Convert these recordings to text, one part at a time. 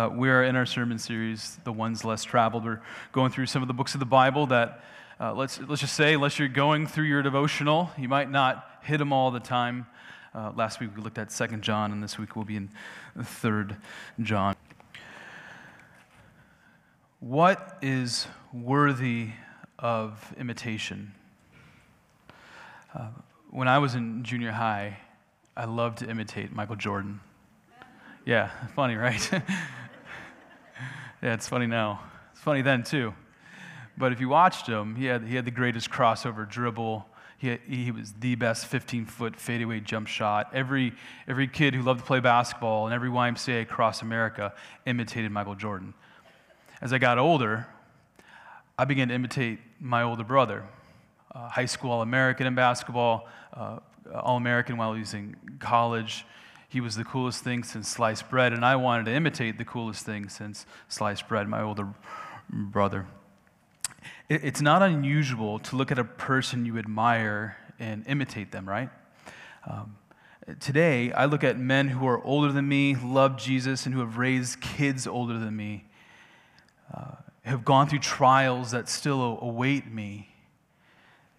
Uh, we're in our sermon series, The Ones Less Traveled. We're going through some of the books of the Bible that, uh, let's, let's just say, unless you're going through your devotional, you might not hit them all the time. Uh, last week we looked at Second John, and this week we'll be in Third John. What is worthy of imitation? Uh, when I was in junior high, I loved to imitate Michael Jordan. Yeah, funny, right? yeah, it's funny now. It's funny then, too. But if you watched him, he had, he had the greatest crossover dribble. He, had, he was the best 15 foot fadeaway jump shot. Every, every kid who loved to play basketball and every YMCA across America imitated Michael Jordan. As I got older, I began to imitate my older brother. Uh, high school All American in basketball, uh, All American while he was in college. He was the coolest thing since sliced bread, and I wanted to imitate the coolest thing since sliced bread, my older brother. It's not unusual to look at a person you admire and imitate them, right? Um, today, I look at men who are older than me, love Jesus, and who have raised kids older than me, uh, have gone through trials that still await me,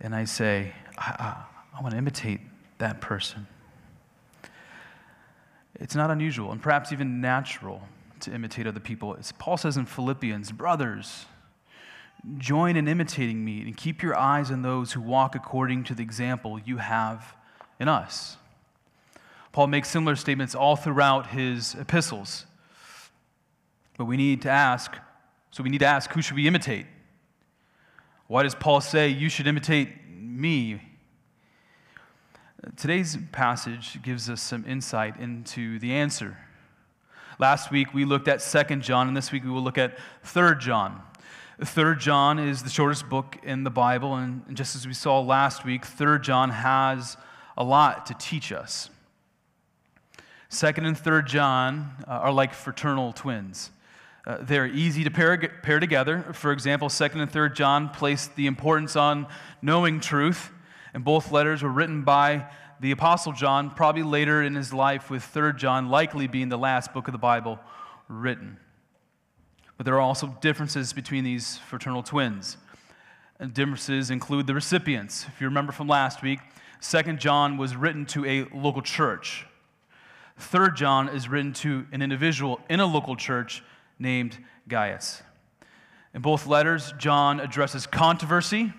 and I say, I, I, I want to imitate that person. It's not unusual and perhaps even natural to imitate other people. As Paul says in Philippians, brothers, join in imitating me and keep your eyes on those who walk according to the example you have in us. Paul makes similar statements all throughout his epistles. But we need to ask so we need to ask who should we imitate? Why does Paul say you should imitate me? Today's passage gives us some insight into the answer. Last week we looked at 2nd John, and this week we will look at 3rd John. 3rd John is the shortest book in the Bible, and just as we saw last week, 3rd John has a lot to teach us. 2nd and 3rd John uh, are like fraternal twins. Uh, they're easy to pair, pair together. For example, 2nd and 3rd John place the importance on knowing truth and both letters were written by the Apostle John, probably later in his life, with 3rd John likely being the last book of the Bible written. But there are also differences between these fraternal twins. And differences include the recipients. If you remember from last week, 2nd John was written to a local church. 3rd John is written to an individual in a local church named Gaius. In both letters, John addresses controversy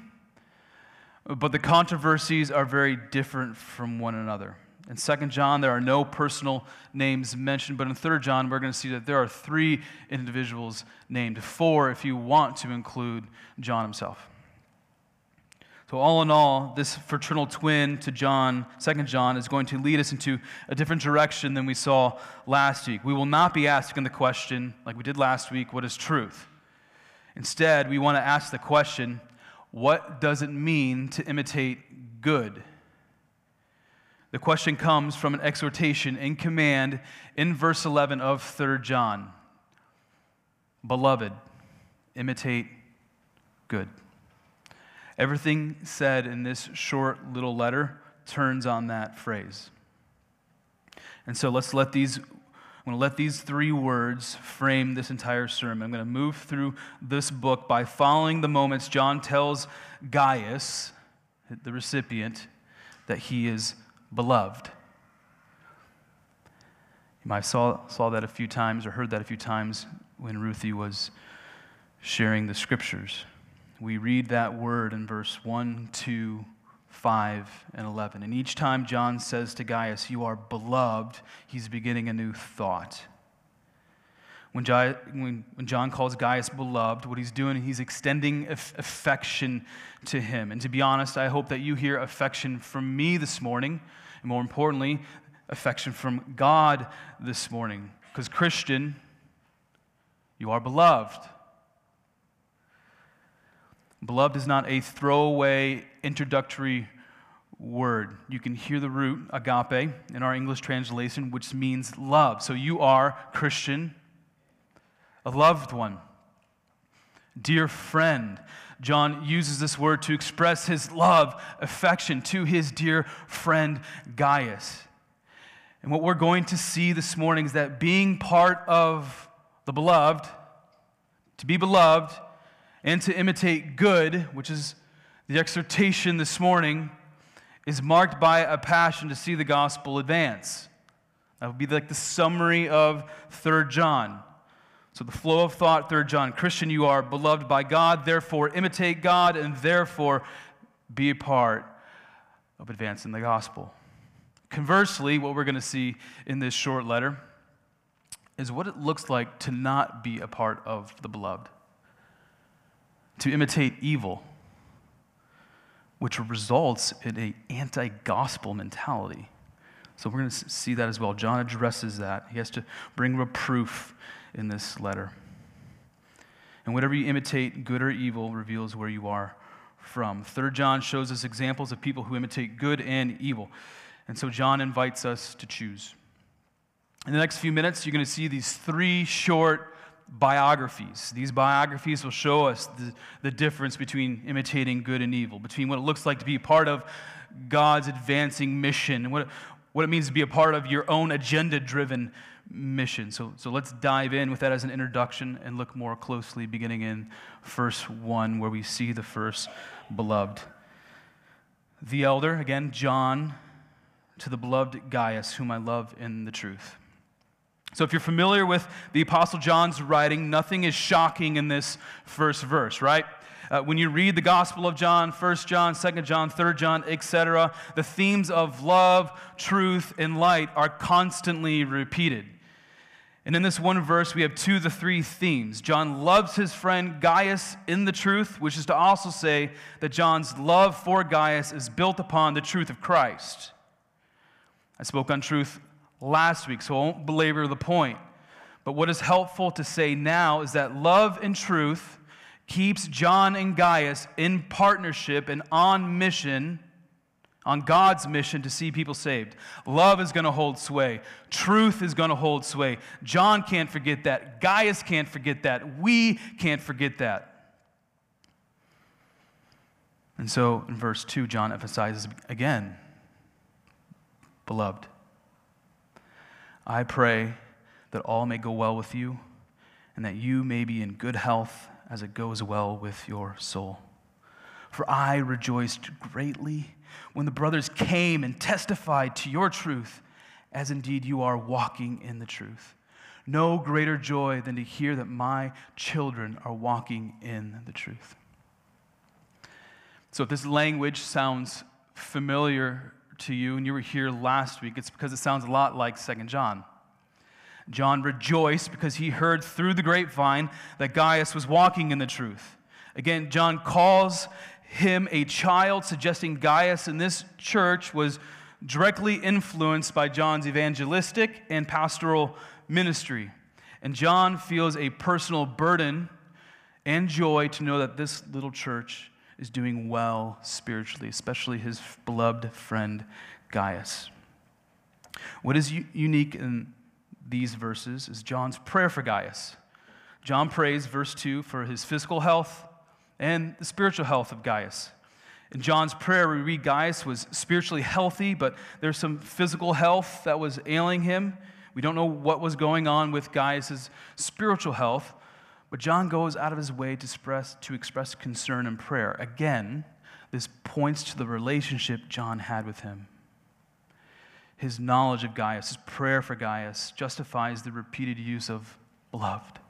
but the controversies are very different from one another. In 2 John, there are no personal names mentioned, but in 3 John, we're going to see that there are three individuals named, four if you want to include John himself. So, all in all, this fraternal twin to John, 2 John, is going to lead us into a different direction than we saw last week. We will not be asking the question, like we did last week, what is truth? Instead, we want to ask the question, what does it mean to imitate good? The question comes from an exhortation in command in verse 11 of 3 John. Beloved, imitate good. Everything said in this short little letter turns on that phrase. And so let's let these I'm going to let these three words frame this entire sermon. I'm going to move through this book by following the moments John tells Gaius, the recipient, that he is beloved. You might have saw, saw that a few times or heard that a few times when Ruthie was sharing the scriptures. We read that word in verse 1, 2, 5 and 11. And each time John says to Gaius, You are beloved, he's beginning a new thought. When John calls Gaius beloved, what he's doing, he's extending affection to him. And to be honest, I hope that you hear affection from me this morning, and more importantly, affection from God this morning. Because, Christian, you are beloved. Beloved is not a throwaway introductory word. You can hear the root, agape, in our English translation, which means love. So you are, Christian, a loved one. Dear friend, John uses this word to express his love, affection to his dear friend Gaius. And what we're going to see this morning is that being part of the beloved, to be beloved, and to imitate good, which is the exhortation this morning, is marked by a passion to see the gospel advance. That would be like the summary of 3 John. So, the flow of thought, 3 John Christian, you are beloved by God, therefore imitate God, and therefore be a part of advancing the gospel. Conversely, what we're going to see in this short letter is what it looks like to not be a part of the beloved, to imitate evil, which results in an anti gospel mentality. So we're going to see that as well. John addresses that. He has to bring reproof in this letter. And whatever you imitate, good or evil, reveals where you are from. Third John shows us examples of people who imitate good and evil. And so John invites us to choose. In the next few minutes, you're going to see these three short biographies. These biographies will show us the, the difference between imitating good and evil, between what it looks like to be part of God's advancing mission, and what, what it means to be a part of your own agenda driven mission. So, so let's dive in with that as an introduction and look more closely, beginning in verse 1, where we see the first beloved. The elder, again, John, to the beloved Gaius, whom I love in the truth. So, if you're familiar with the Apostle John's writing, nothing is shocking in this first verse, right? Uh, when you read the Gospel of John, 1 John, 2 John, 3 John, etc., the themes of love, truth, and light are constantly repeated. And in this one verse, we have two of the three themes. John loves his friend Gaius in the truth, which is to also say that John's love for Gaius is built upon the truth of Christ. I spoke on truth last week, so I won't belabor the point. But what is helpful to say now is that love and truth keeps John and Gaius in partnership and on mission on God's mission to see people saved. Love is going to hold sway. Truth is going to hold sway. John can't forget that. Gaius can't forget that. We can't forget that. And so in verse 2, John emphasizes again, Beloved, I pray that all may go well with you and that you may be in good health as it goes well with your soul. For I rejoiced greatly when the brothers came and testified to your truth, as indeed you are walking in the truth. No greater joy than to hear that my children are walking in the truth. So, if this language sounds familiar to you and you were here last week, it's because it sounds a lot like Second John. John rejoiced because he heard through the grapevine that Gaius was walking in the truth. Again, John calls him a child, suggesting Gaius in this church was directly influenced by John's evangelistic and pastoral ministry. And John feels a personal burden and joy to know that this little church is doing well spiritually, especially his beloved friend Gaius. What is u- unique in these verses is John's prayer for Gaius. John prays, verse 2, for his physical health and the spiritual health of Gaius. In John's prayer, we read Gaius was spiritually healthy, but there's some physical health that was ailing him. We don't know what was going on with Gaius' spiritual health, but John goes out of his way to express, to express concern and prayer. Again, this points to the relationship John had with him. His knowledge of Gaius, his prayer for Gaius, justifies the repeated use of beloved.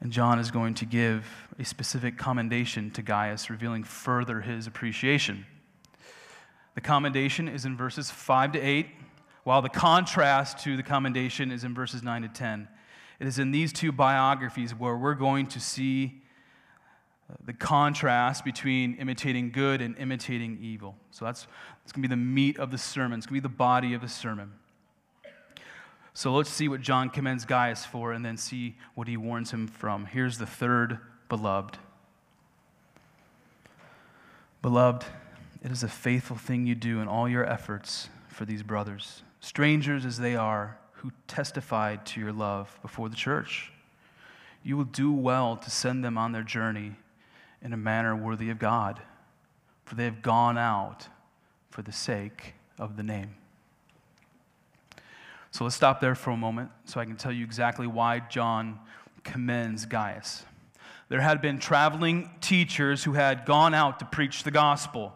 And John is going to give a specific commendation to Gaius, revealing further his appreciation. The commendation is in verses 5 to 8, while the contrast to the commendation is in verses 9 to 10. It is in these two biographies where we're going to see uh, the contrast between imitating good and imitating evil. So that's, that's going to be the meat of the sermon. It's going to be the body of the sermon. So let's see what John commends Gaius for and then see what he warns him from. Here's the third beloved. Beloved, it is a faithful thing you do in all your efforts for these brothers, strangers as they are, who testified to your love before the church. You will do well to send them on their journey in a manner worthy of God, for they have gone out for the sake of the name. So let's stop there for a moment so I can tell you exactly why John commends Gaius. There had been traveling teachers who had gone out to preach the gospel.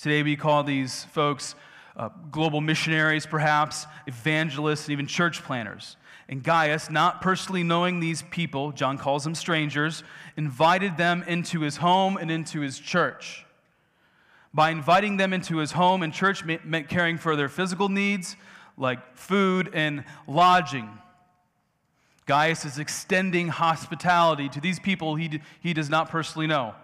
Today we call these folks uh, global missionaries, perhaps, evangelists, and even church planters. And Gaius, not personally knowing these people, John calls them strangers, invited them into his home and into his church. By inviting them into his home and church meant caring for their physical needs, like food and lodging. Gaius is extending hospitality to these people he, he does not personally know.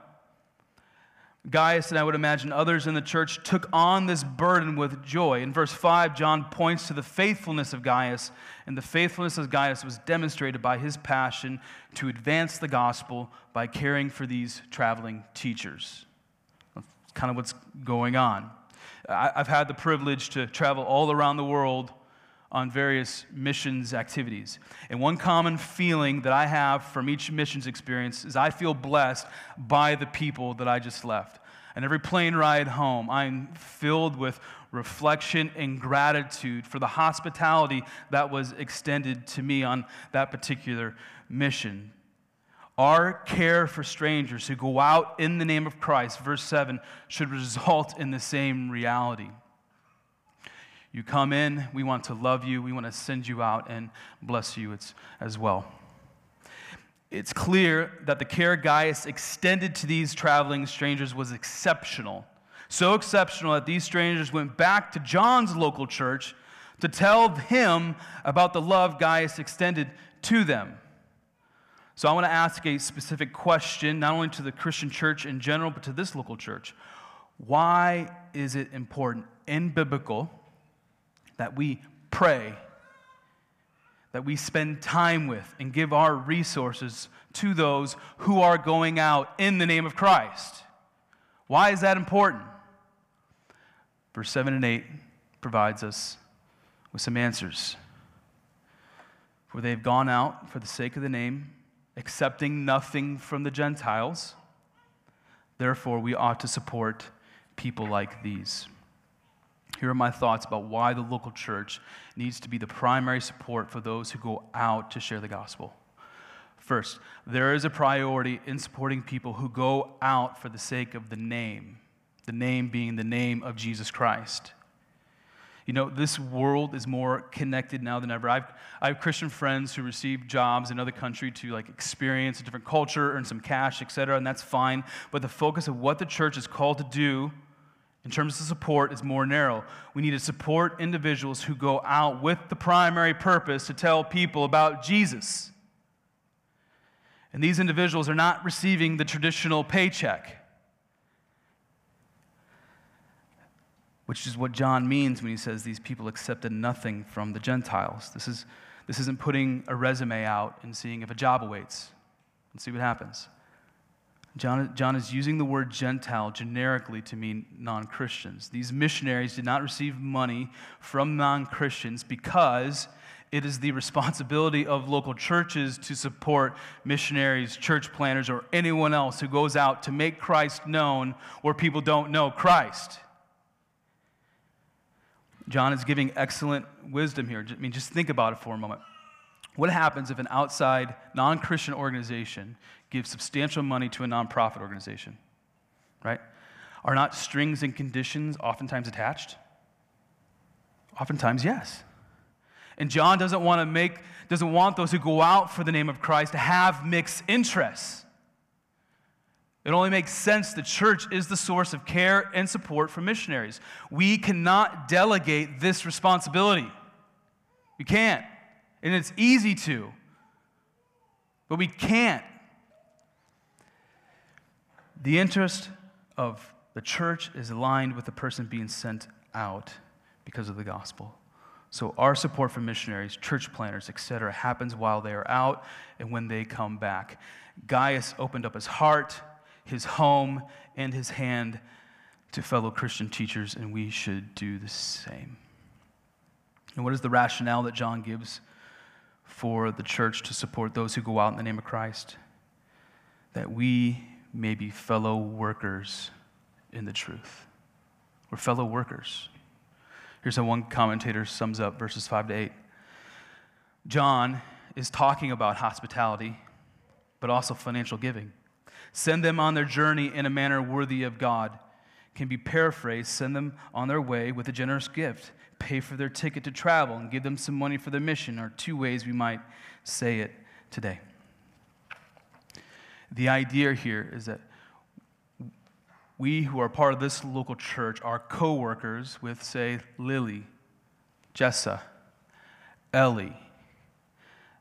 Gaius and I would imagine others in the church took on this burden with joy. In verse 5, John points to the faithfulness of Gaius, and the faithfulness of Gaius was demonstrated by his passion to advance the gospel by caring for these traveling teachers. That's kind of what's going on. I've had the privilege to travel all around the world on various missions activities. And one common feeling that I have from each missions experience is I feel blessed by the people that I just left. And every plane ride home, I'm filled with reflection and gratitude for the hospitality that was extended to me on that particular mission. Our care for strangers who go out in the name of Christ, verse 7, should result in the same reality. You come in, we want to love you, we want to send you out and bless you as well. It's clear that the care Gaius extended to these traveling strangers was exceptional. So exceptional that these strangers went back to John's local church to tell him about the love Gaius extended to them. So I want to ask a specific question, not only to the Christian church in general, but to this local church. Why is it important and biblical that we pray, that we spend time with, and give our resources to those who are going out in the name of Christ. Why is that important? Verse 7 and 8 provides us with some answers. For they have gone out for the sake of the name, accepting nothing from the Gentiles. Therefore, we ought to support people like these. Here are my thoughts about why the local church needs to be the primary support for those who go out to share the gospel. First, there is a priority in supporting people who go out for the sake of the name, the name being the name of Jesus Christ. You know, this world is more connected now than ever. I've, I have Christian friends who receive jobs in other country to like experience a different culture, earn some cash, etc., and that's fine. But the focus of what the church is called to do in terms of support is more narrow. We need to support individuals who go out with the primary purpose to tell people about Jesus. And these individuals are not receiving the traditional paycheck, which is what John means when he says these people accepted nothing from the Gentiles. This, is, this isn't putting a resume out and seeing if a job awaits and see what happens. John, John is using the word Gentile generically to mean non Christians. These missionaries did not receive money from non Christians because it is the responsibility of local churches to support missionaries, church planters, or anyone else who goes out to make Christ known where people don't know Christ. John is giving excellent wisdom here. I mean, just think about it for a moment. What happens if an outside non Christian organization gives substantial money to a nonprofit organization? Right? Are not strings and conditions oftentimes attached? Oftentimes, yes. And John doesn't want to make, doesn't want those who go out for the name of Christ to have mixed interests. It only makes sense the church is the source of care and support for missionaries. We cannot delegate this responsibility. We can't. And it's easy to, but we can't. The interest of the church is aligned with the person being sent out because of the gospel. So our support for missionaries, church planters, etc., happens while they are out and when they come back. Gaius opened up his heart, his home, and his hand to fellow Christian teachers, and we should do the same. And what is the rationale that John gives for the church to support those who go out in the name of Christ, that we may be fellow workers in the truth. We're fellow workers. Here's how one commentator sums up verses 5 to 8. John is talking about hospitality, but also financial giving. Send them on their journey in a manner worthy of God. Can be paraphrased send them on their way with a generous gift, pay for their ticket to travel, and give them some money for their mission, are two ways we might say it today. The idea here is that we who are part of this local church are co workers with, say, Lily, Jessa, Ellie,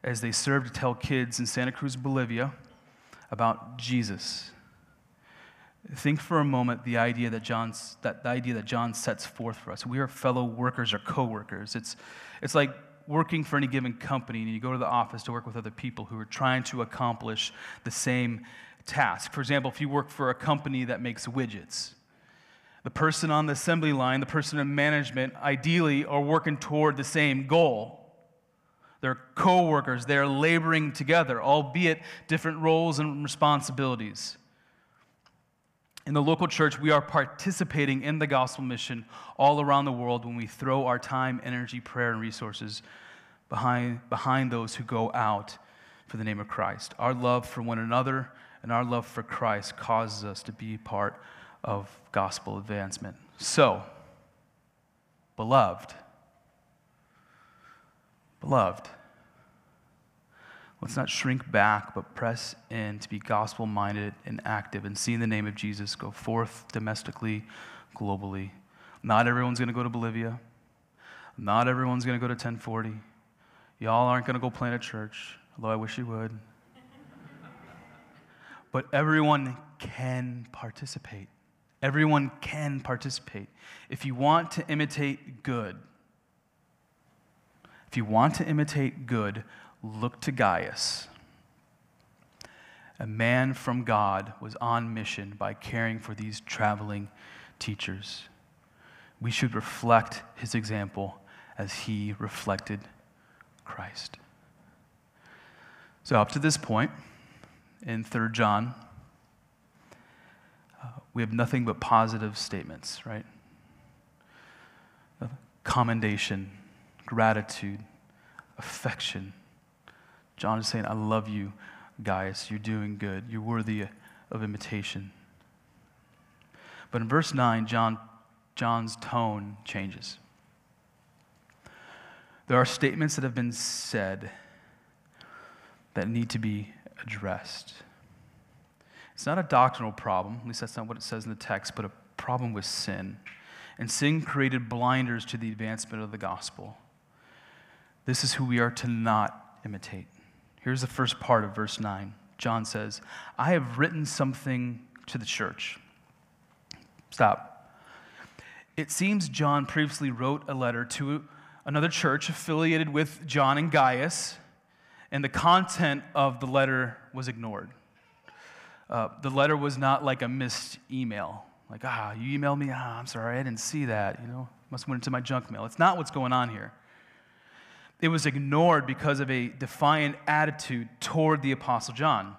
as they serve to tell kids in Santa Cruz, Bolivia about Jesus. Think for a moment the idea that John's that the idea that John sets forth for us. We are fellow workers or co-workers. It's it's like working for any given company and you go to the office to work with other people who are trying to accomplish the same task. For example, if you work for a company that makes widgets, the person on the assembly line, the person in management, ideally are working toward the same goal. They're co workers, they're laboring together, albeit different roles and responsibilities. In the local church, we are participating in the gospel mission all around the world when we throw our time, energy, prayer, and resources behind, behind those who go out for the name of Christ. Our love for one another and our love for Christ causes us to be part of gospel advancement. So, beloved, beloved, let's not shrink back, but press in to be gospel minded and active and see the name of Jesus go forth domestically, globally. Not everyone's going to go to Bolivia. Not everyone's going to go to 1040. Y'all aren't going to go plant a church, although I wish you would but everyone can participate. Everyone can participate. If you want to imitate good, if you want to imitate good, look to Gaius. A man from God was on mission by caring for these traveling teachers. We should reflect his example as he reflected Christ. So, up to this point, in 3 John, uh, we have nothing but positive statements, right? commendation, gratitude, affection. John is saying, I love you, Gaius. You're doing good. You're worthy of imitation. But in verse 9, John, John's tone changes. There are statements that have been said that need to be addressed. It's not a doctrinal problem, at least that's not what it says in the text, but a problem with sin. And sin created blinders to the advancement of the gospel. This is who we are to not imitate. Here's the first part of verse 9. John says, I have written something to the church. Stop. It seems John previously wrote a letter to another church affiliated with John and Gaius and the content of the letter was ignored. Uh, the letter was not like a missed email, like, ah, you emailed me, ah, I'm sorry, I didn't see that, you know, must went into my junk mail. It's not what's going on here. It was ignored because of a defiant attitude toward the Apostle John.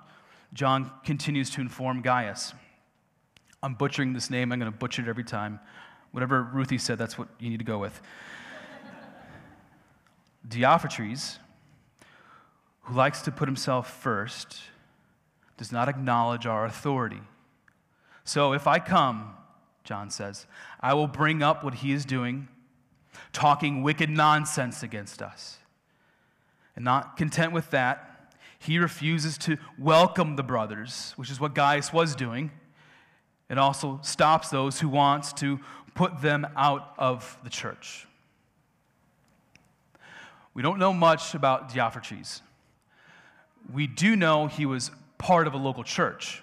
John continues to inform Gaius. I'm butchering this name, I'm going to butcher it every time. Whatever Ruthie said, that's what you need to go with. Diotrephes, who likes to put himself first does not acknowledge our authority. So if I come, John says, I will bring up what he is doing, talking wicked nonsense against us. And not content with that, he refuses to welcome the brothers, which is what Gaius was doing. It also stops those who wants to put them out of the church. We don't know much about Diotrephes we do know he was part of a local church.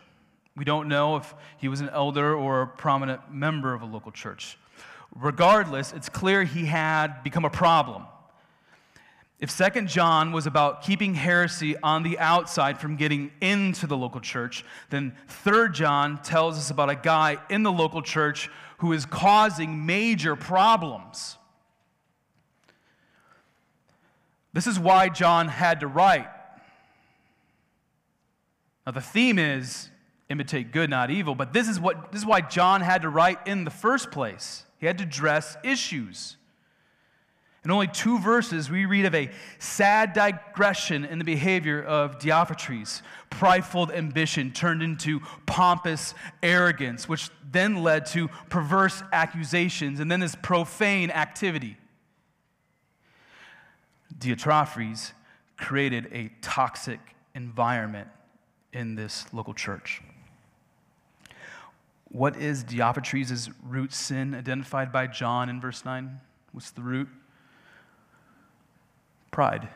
We don't know if he was an elder or a prominent member of a local church. Regardless, it's clear he had become a problem. If Second John was about keeping heresy on the outside from getting into the local church, then Third John tells us about a guy in the local church who is causing major problems. This is why John had to write now, the theme is imitate good, not evil, but this is, what, this is why John had to write in the first place. He had to address issues. In only two verses, we read of a sad digression in the behavior of Diotrephes. Prideful ambition turned into pompous arrogance, which then led to perverse accusations and then this profane activity. Diotrephes created a toxic environment in this local church. What is Diotrephes' root sin identified by John in verse 9? What's the root? Pride.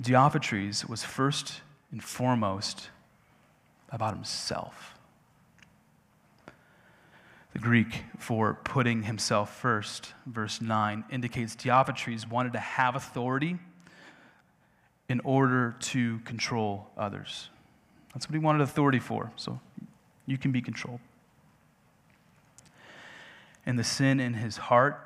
Diotrephes was first and foremost about himself. The Greek for putting himself first, verse 9, indicates Diotrephes wanted to have authority in order to control others. That's what he wanted authority for, so you can be controlled. And the sin in his heart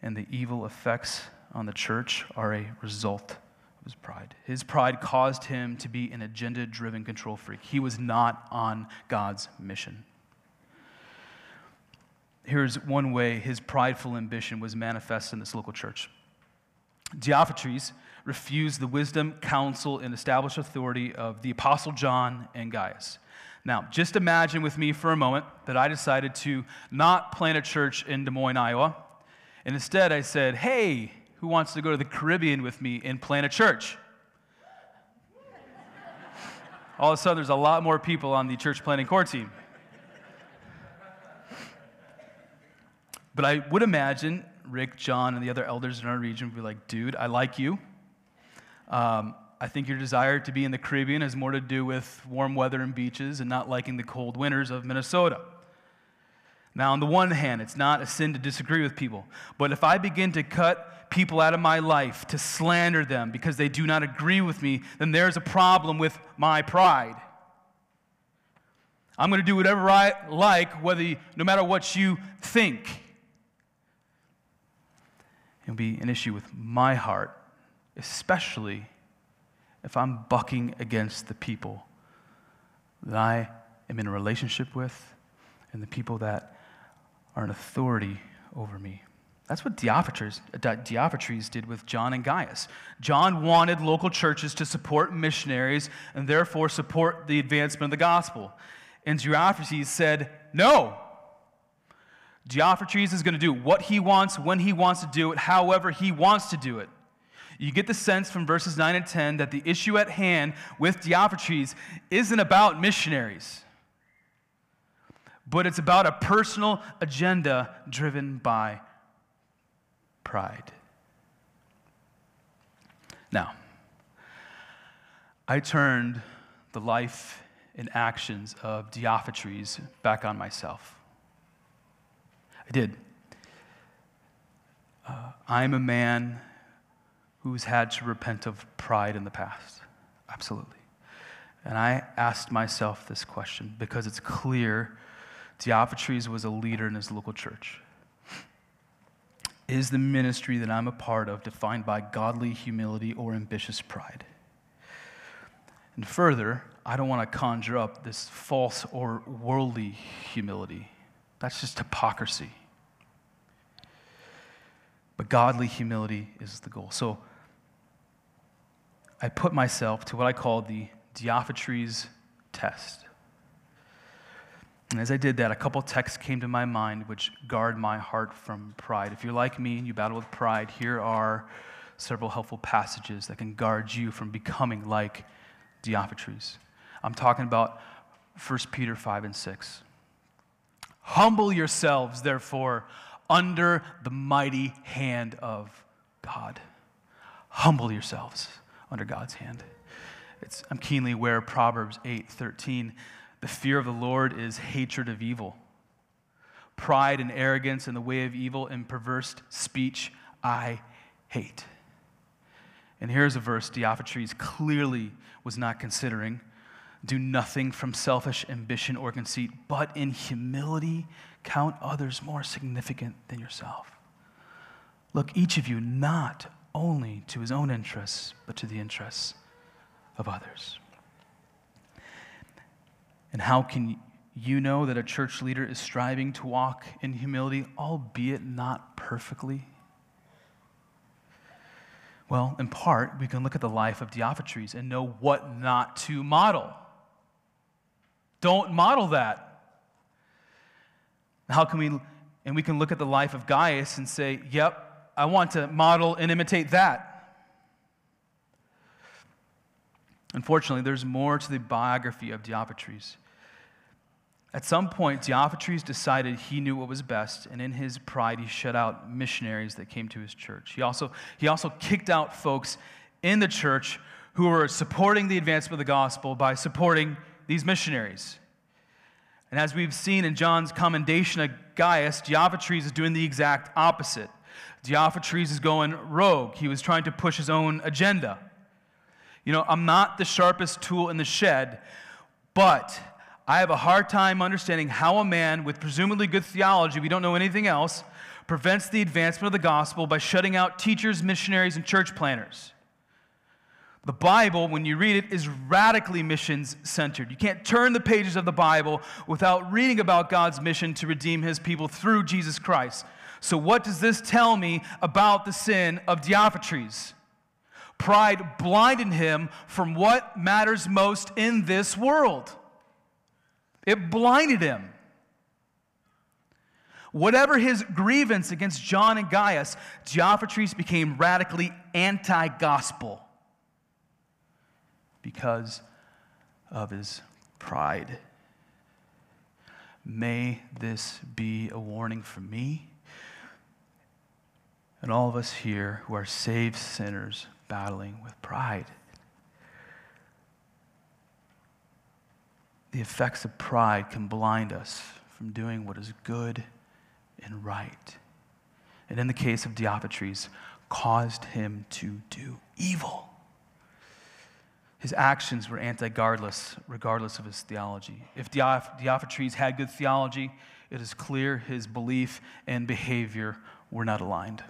and the evil effects on the church are a result of his pride. His pride caused him to be an agenda driven control freak. He was not on God's mission. Here's one way his prideful ambition was manifest in this local church. Diotrephes refused the wisdom, counsel, and established authority of the Apostle John and Gaius. Now, just imagine with me for a moment that I decided to not plant a church in Des Moines, Iowa, and instead, I said, Hey, who wants to go to the Caribbean with me and plant a church? All of a sudden, there's a lot more people on the church planting core team. But I would imagine Rick, John, and the other elders in our region would be like, dude, I like you. Um, I think your desire to be in the Caribbean has more to do with warm weather and beaches and not liking the cold winters of Minnesota. Now, on the one hand, it's not a sin to disagree with people, but if I begin to cut people out of my life, to slander them because they do not agree with me, then there's a problem with my pride. I'm going to do whatever I like, whether no matter what you think. It'll be an issue with my heart, especially if I'm bucking against the people that I am in a relationship with and the people that are an authority over me. That's what Diotrephes, uh, Diotrephes did with John and Gaius. John wanted local churches to support missionaries and therefore support the advancement of the gospel. And Diotrephes said, No. Diotrephes is going to do what he wants, when he wants to do it, however he wants to do it. You get the sense from verses 9 and 10 that the issue at hand with Diotrephes isn't about missionaries but it's about a personal agenda driven by pride. Now, I turned the life and actions of Diotrephes back on myself. I did. Uh, I'm a man who's had to repent of pride in the past. Absolutely. And I asked myself this question because it's clear Diotrephes was a leader in his local church. Is the ministry that I'm a part of defined by godly humility or ambitious pride? And further, I don't want to conjure up this false or worldly humility. That's just hypocrisy. But godly humility is the goal. So I put myself to what I call the Diotrephes test. And as I did that, a couple texts came to my mind which guard my heart from pride. If you're like me and you battle with pride, here are several helpful passages that can guard you from becoming like Diotrephes. I'm talking about 1 Peter 5 and 6. Humble yourselves, therefore, under the mighty hand of God. Humble yourselves under God's hand. It's, I'm keenly aware of Proverbs 8 13 the fear of the Lord is hatred of evil. Pride and arrogance in the way of evil and perverse speech I hate. And here's a verse Diotrephes clearly was not considering. Do nothing from selfish ambition or conceit, but in humility count others more significant than yourself. Look, each of you not only to his own interests, but to the interests of others. And how can you know that a church leader is striving to walk in humility, albeit not perfectly? Well, in part, we can look at the life of Diotrephes and know what not to model. Don't model that. How can we, and we can look at the life of Gaius and say, yep, I want to model and imitate that. Unfortunately, there's more to the biography of Diotrephes. At some point, Diotrephes decided he knew what was best, and in his pride, he shut out missionaries that came to his church. He also, he also kicked out folks in the church who were supporting the advancement of the gospel by supporting these missionaries. And as we've seen in John's commendation of Gaius, Diotrephes is doing the exact opposite. Diotrephes is going rogue. He was trying to push his own agenda. You know, I'm not the sharpest tool in the shed, but I have a hard time understanding how a man with presumably good theology, we don't know anything else, prevents the advancement of the gospel by shutting out teachers, missionaries, and church planters. The Bible, when you read it, is radically missions centered. You can't turn the pages of the Bible without reading about God's mission to redeem his people through Jesus Christ. So, what does this tell me about the sin of Diotrephes? Pride blinded him from what matters most in this world. It blinded him. Whatever his grievance against John and Gaius, Diotrephes became radically anti gospel because of his pride. May this be a warning for me and all of us here who are saved sinners battling with pride. The effects of pride can blind us from doing what is good and right. And in the case of Diotrephes, caused him to do evil. His actions were anti godless, regardless of his theology. If Diotrephes had good theology, it is clear his belief and behavior were not aligned.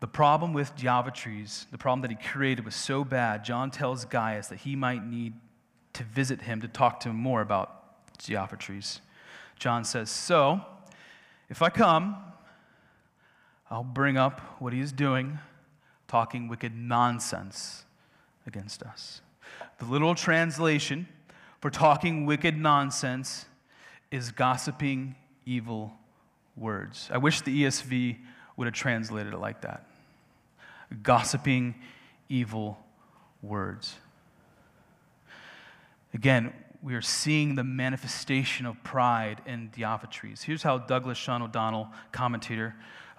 The problem with Diotrephes, the problem that he created, was so bad, John tells Gaius that he might need to visit him to talk to him more about Diotrephes. John says, So, if I come, I'll bring up what he is doing, talking wicked nonsense against us. The literal translation for talking wicked nonsense is gossiping evil words. I wish the ESV would have translated it like that gossiping evil words. Again, we are seeing the manifestation of pride in Diotrephes. Here's how Douglas Sean O'Donnell, commentator,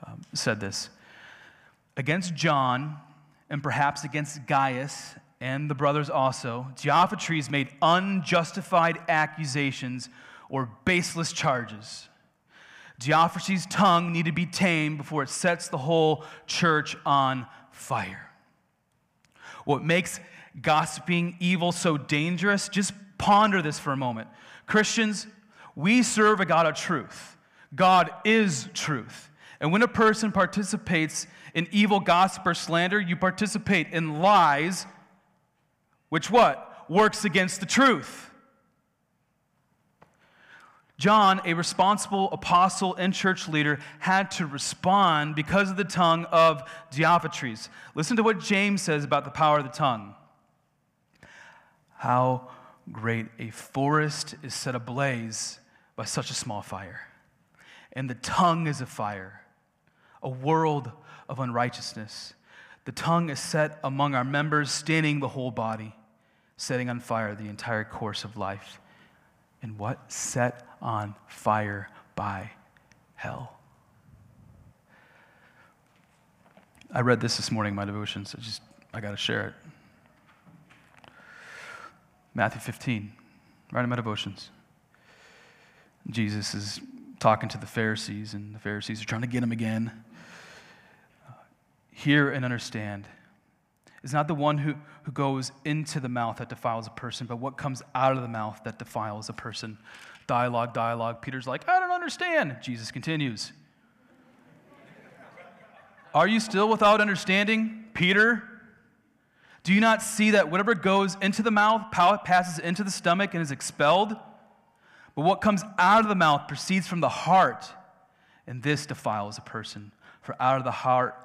um, said this Against John, and perhaps against Gaius and the brothers also, Diotrephes made unjustified accusations or baseless charges. Diotrephes' tongue needed to be tamed before it sets the whole church on fire. What makes gossiping evil so dangerous? Just ponder this for a moment. Christians, we serve a God of truth. God is truth. And when a person participates in evil gossip or slander, you participate in lies, which what? Works against the truth. John, a responsible apostle and church leader, had to respond because of the tongue of Diotrephes. Listen to what James says about the power of the tongue. How great a forest is set ablaze by such a small fire. And the tongue is a fire, a world of unrighteousness. The tongue is set among our members, staining the whole body, setting on fire the entire course of life. And what? Set on fire by hell. I read this this morning in my devotions. I just, I got to share it. Matthew 15, right in my devotions. Jesus is talking to the Pharisees, and the Pharisees are trying to get him again. Uh, hear and understand is not the one who, who goes into the mouth that defiles a person, but what comes out of the mouth that defiles a person. Dialogue, dialogue. Peter's like, I don't understand. Jesus continues. Are you still without understanding, Peter? Do you not see that whatever goes into the mouth passes into the stomach and is expelled? But what comes out of the mouth proceeds from the heart, and this defiles a person. For out of the heart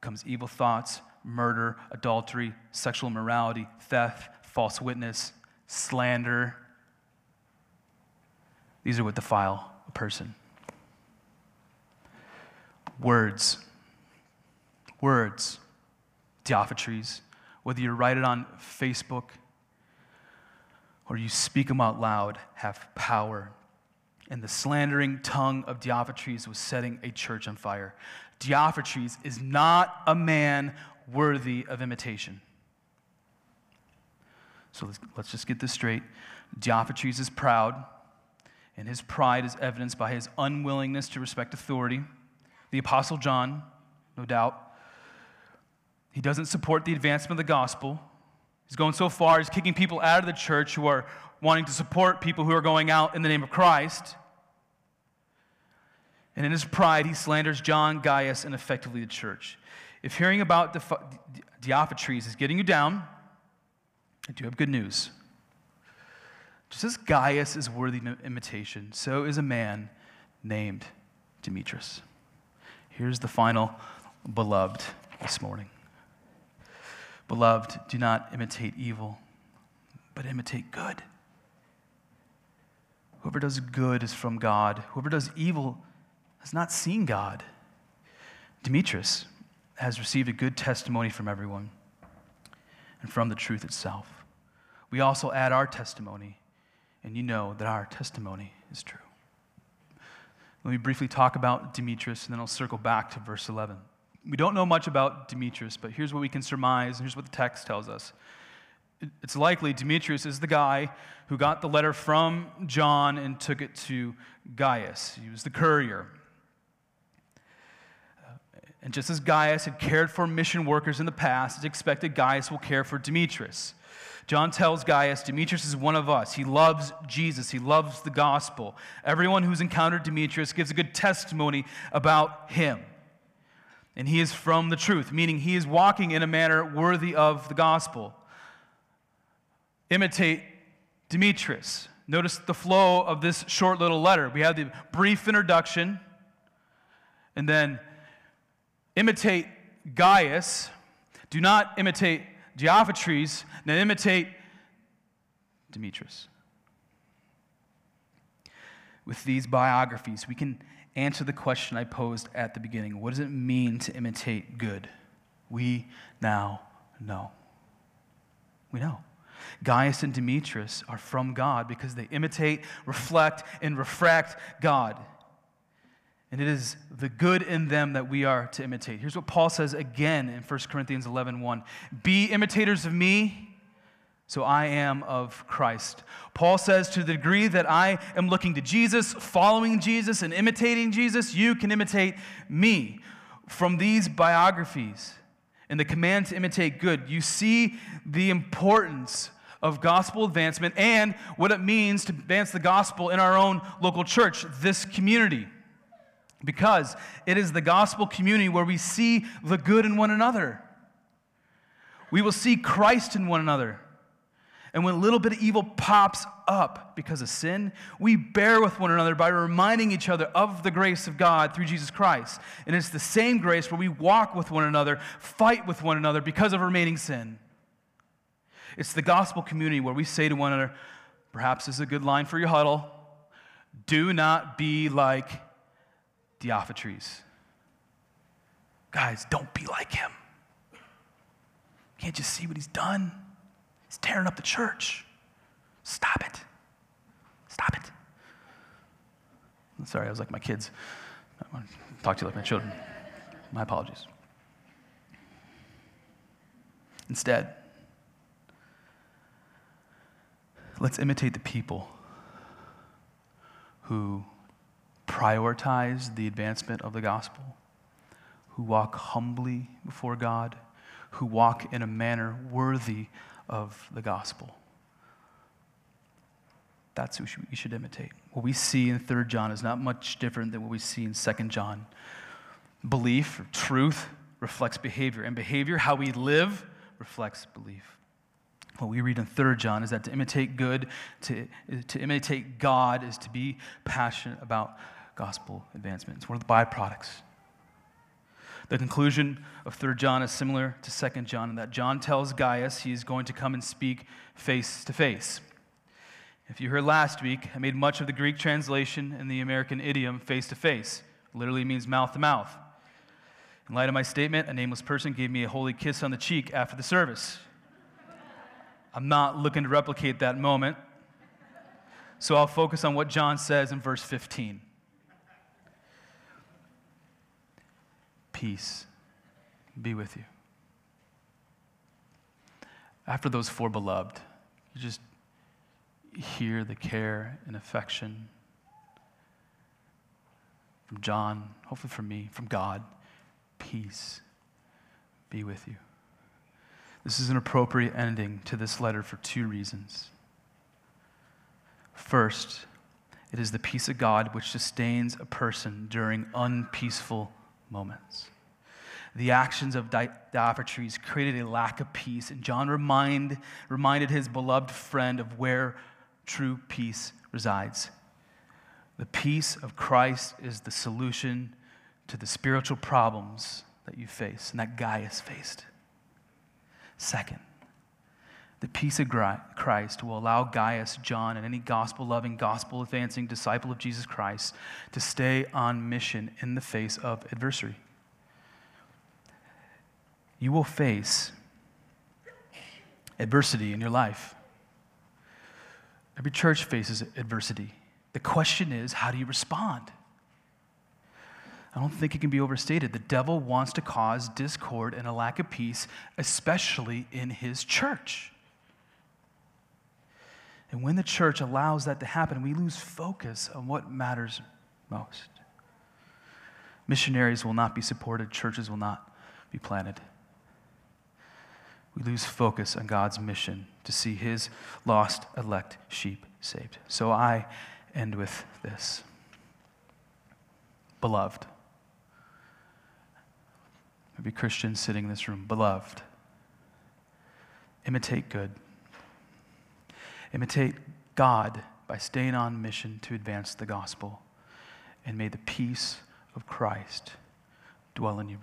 comes evil thoughts, murder, adultery, sexual immorality, theft, false witness, slander. These are what defile a person. Words. Words. Diotrephes. Whether you write it on Facebook or you speak them out loud, have power. And the slandering tongue of Diotrephes was setting a church on fire. Diotrephes is not a man worthy of imitation. So let's, let's just get this straight. Diotrephes is proud, and his pride is evidenced by his unwillingness to respect authority. The Apostle John, no doubt, he doesn't support the advancement of the gospel. He's going so far, he's kicking people out of the church who are wanting to support people who are going out in the name of Christ. And in his pride, he slanders John, Gaius, and effectively the church. If hearing about Diotrephes is getting you down, I do have good news. Just as Gaius is worthy of imitation, so is a man named Demetrius. Here's the final beloved this morning. Beloved, do not imitate evil, but imitate good. Whoever does good is from God. Whoever does evil has not seen God. Demetrius has received a good testimony from everyone and from the truth itself. We also add our testimony, and you know that our testimony is true. Let me briefly talk about Demetrius, and then I'll circle back to verse 11. We don't know much about Demetrius, but here's what we can surmise, and here's what the text tells us. It's likely Demetrius is the guy who got the letter from John and took it to Gaius. He was the courier. And just as Gaius had cared for mission workers in the past, it's expected Gaius will care for Demetrius. John tells Gaius, Demetrius is one of us. He loves Jesus, he loves the gospel. Everyone who's encountered Demetrius gives a good testimony about him and he is from the truth, meaning he is walking in a manner worthy of the gospel. Imitate Demetrius. Notice the flow of this short little letter. We have the brief introduction, and then imitate Gaius. Do not imitate Diotrephes, then imitate Demetrius. With these biographies, we can answer the question I posed at the beginning What does it mean to imitate good? We now know. We know. Gaius and Demetrius are from God because they imitate, reflect, and refract God. And it is the good in them that we are to imitate. Here's what Paul says again in 1 Corinthians 11 1. Be imitators of me so I am of Christ. Paul says, to the degree that I am looking to Jesus, following Jesus, and imitating Jesus, you can imitate me. From these biographies and the command to imitate good, you see the importance of gospel advancement and what it means to advance the gospel in our own local church, this community. Because it is the gospel community where we see the good in one another. We will see Christ in one another. And when a little bit of evil pops up because of sin, we bear with one another by reminding each other of the grace of God through Jesus Christ. And it's the same grace where we walk with one another, fight with one another because of remaining sin. It's the gospel community where we say to one another, perhaps this is a good line for your huddle do not be like Diotrephes. Guys, don't be like him. Can't you see what he's done? He's tearing up the church. Stop it. Stop it. I'm sorry, I was like my kids. I want to talk to you like my children. My apologies. Instead, let's imitate the people who prioritize the advancement of the gospel, who walk humbly before God, who walk in a manner worthy of the gospel. That's who we should imitate. What we see in 3 John is not much different than what we see in 2 John. Belief, or truth, reflects behavior, and behavior, how we live, reflects belief. What we read in 3 John is that to imitate good, to, to imitate God, is to be passionate about gospel advancement. It's one of the byproducts. The conclusion of 3 John is similar to 2 John in that John tells Gaius he is going to come and speak face to face. If you heard last week, I made much of the Greek translation and the American idiom face to face. Literally means mouth to mouth. In light of my statement, a nameless person gave me a holy kiss on the cheek after the service. I'm not looking to replicate that moment. So I'll focus on what John says in verse 15. Peace be with you. After those four beloved, you just hear the care and affection from John, hopefully from me, from God. Peace be with you. This is an appropriate ending to this letter for two reasons. First, it is the peace of God which sustains a person during unpeaceful moments. The actions of Diotrephes created a lack of peace, and John remind, reminded his beloved friend of where true peace resides. The peace of Christ is the solution to the spiritual problems that you face and that Gaius faced. Second, the peace of Christ will allow Gaius, John, and any gospel loving, gospel advancing disciple of Jesus Christ to stay on mission in the face of adversity. You will face adversity in your life. Every church faces adversity. The question is, how do you respond? I don't think it can be overstated. The devil wants to cause discord and a lack of peace, especially in his church. And when the church allows that to happen, we lose focus on what matters most. Missionaries will not be supported, churches will not be planted. We lose focus on God's mission to see his lost, elect sheep saved. So I end with this Beloved, maybe Christians sitting in this room, beloved, imitate good. Imitate God by staying on mission to advance the gospel. And may the peace of Christ dwell in you.